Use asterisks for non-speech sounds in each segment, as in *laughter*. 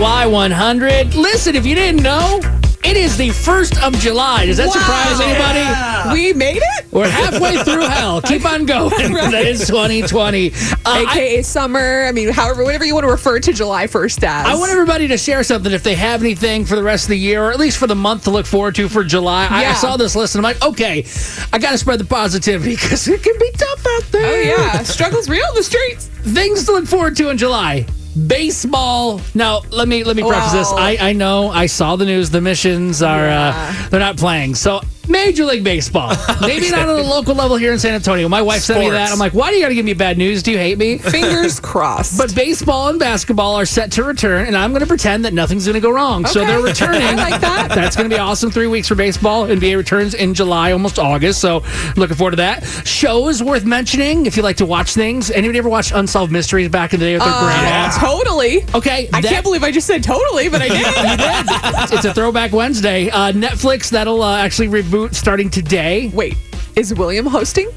Y100. Listen, if you didn't know, it is the 1st of July. Does that Wow. surprise anybody? We made it? We're halfway through hell. *laughs* Keep on going. That is 2020. Uh, I- AKA summer. I mean, however, whatever you want to refer to July 1st as. I want everybody to share something if they have anything for the rest of the year, or at least for the month to look forward to for July. I, I saw this list and I'm like, okay, I got to spread the positivity *laughs* because it can be tough out there. Oh, yeah. Struggle's real in the streets. Things to look forward to in July. Baseball. Now, let me let me preface this. I, I know I saw the news. The missions are Yeah. uh, they're not playing. So Major League Baseball. *laughs* Maybe not on the local level here in San Antonio. My wife sent me that. I'm like, why do you got to give me bad news? Do you hate me? Fingers *laughs* crossed. But baseball and basketball are set to return, and I'm going to pretend that nothing's going to go wrong. So they're returning. *laughs* I like that. That's going to be awesome. Three weeks for baseball. NBA returns in July, almost August. So looking forward to that. Shows worth mentioning if you like to watch things. Anybody ever watch Unsolved Mysteries back in the day with their Uh, great ads? Totally. Okay, I that- can't believe I just said totally, but I did. it's a throwback Wednesday. Uh, Netflix that'll uh, actually reboot starting today. Wait, is William hosting?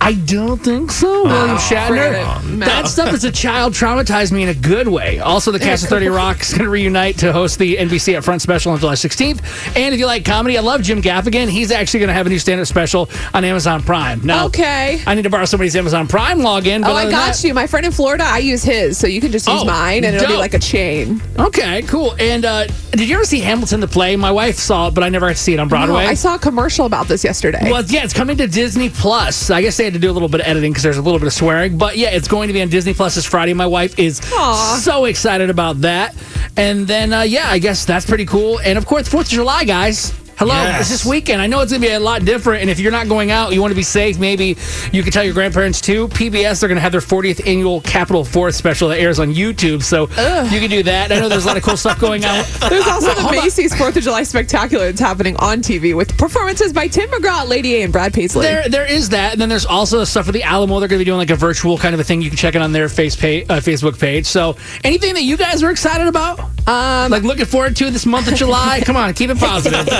I don't think so. William Shatner. No. That stuff as a child traumatized me in a good way. Also, the cast of 30 Rock is going to reunite to host the NBC Upfront special on July 16th. And if you like comedy, I love Jim Gaffigan. He's actually going to have a new stand up special on Amazon Prime. Now, Okay. I need to borrow somebody's Amazon Prime login. But Oh, I got that- you. My friend in Florida, I use his, so you can just use Oh, mine, and it'll be like a chain. Okay, cool. And uh, did you ever see Hamilton the play? My wife saw it, but I never got to see it on Broadway. No, I saw a commercial about this yesterday. Well, yeah, it's coming to Disney Plus. I guess they had to do a little bit of editing because there's a little bit of swearing. But yeah, it's going to be on Disney Plus this Friday. My wife is Aw. so excited about that. And then, uh, yeah, I guess that's pretty cool. And of course, 4th of July, guys. Hello, Yes. it's this weekend. I know it's going to be a lot different. And if you're not going out, you want to be safe, maybe you can tell your grandparents too. PBS, they're going to have their 40th annual Capitol 4th special that airs on YouTube. So you can do that. I know there's a lot of cool stuff going on. *laughs* There's also the Hold. Macy's Fourth of July Spectacular that's happening on TV with performances by Tim McGraw, Lady A, and Brad Paisley. There, there is that, and then there's also the stuff for the Alamo. They're going to be doing like a virtual kind of a thing. You can check it on their face page, uh, Facebook page. So, anything that you guys are excited about, Um, like looking forward to this month of July? *laughs* Come on, keep it positive. *laughs*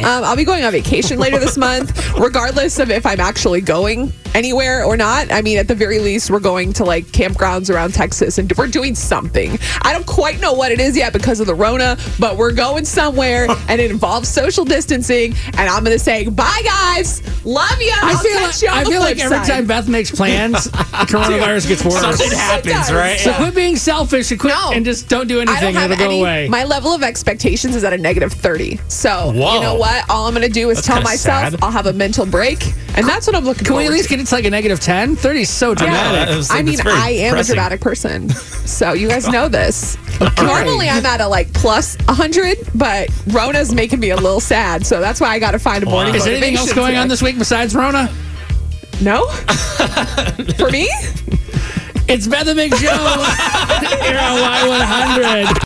Um, I'll be going on vacation later this month, regardless of if I'm actually going anywhere or not. I mean, at the very least, we're going to like campgrounds around Texas and we're doing something. I don't quite know what it is yet because of the Rona, but we're going somewhere and it involves social distancing. And I'm going to say, bye, guys. Love you. I I'll feel, catch you like, on I the feel like every side. time Beth makes plans, *laughs* coronavirus gets worse. Something happens, right? So quit being selfish and quit No. and just don't do I don't anything have and it'll go away. My level of expectations is at a negative 30. So, Whoa. you know what? All I'm going to do is That's tell myself sad. I'll have a mental break. And that's what I'm looking for. Can we at least to. get it to like a negative 10? 30 is so dramatic. that was- I mean, I am depressing. a dramatic person. So you guys know this. *laughs* Normally I'm at a like plus 100, but Rona's making me a little sad. So that's why I got to find a morning Is there anything else motivation going on this week besides Rona? No? *laughs* For me? It's Beth and Big *laughs* Show here on Y100.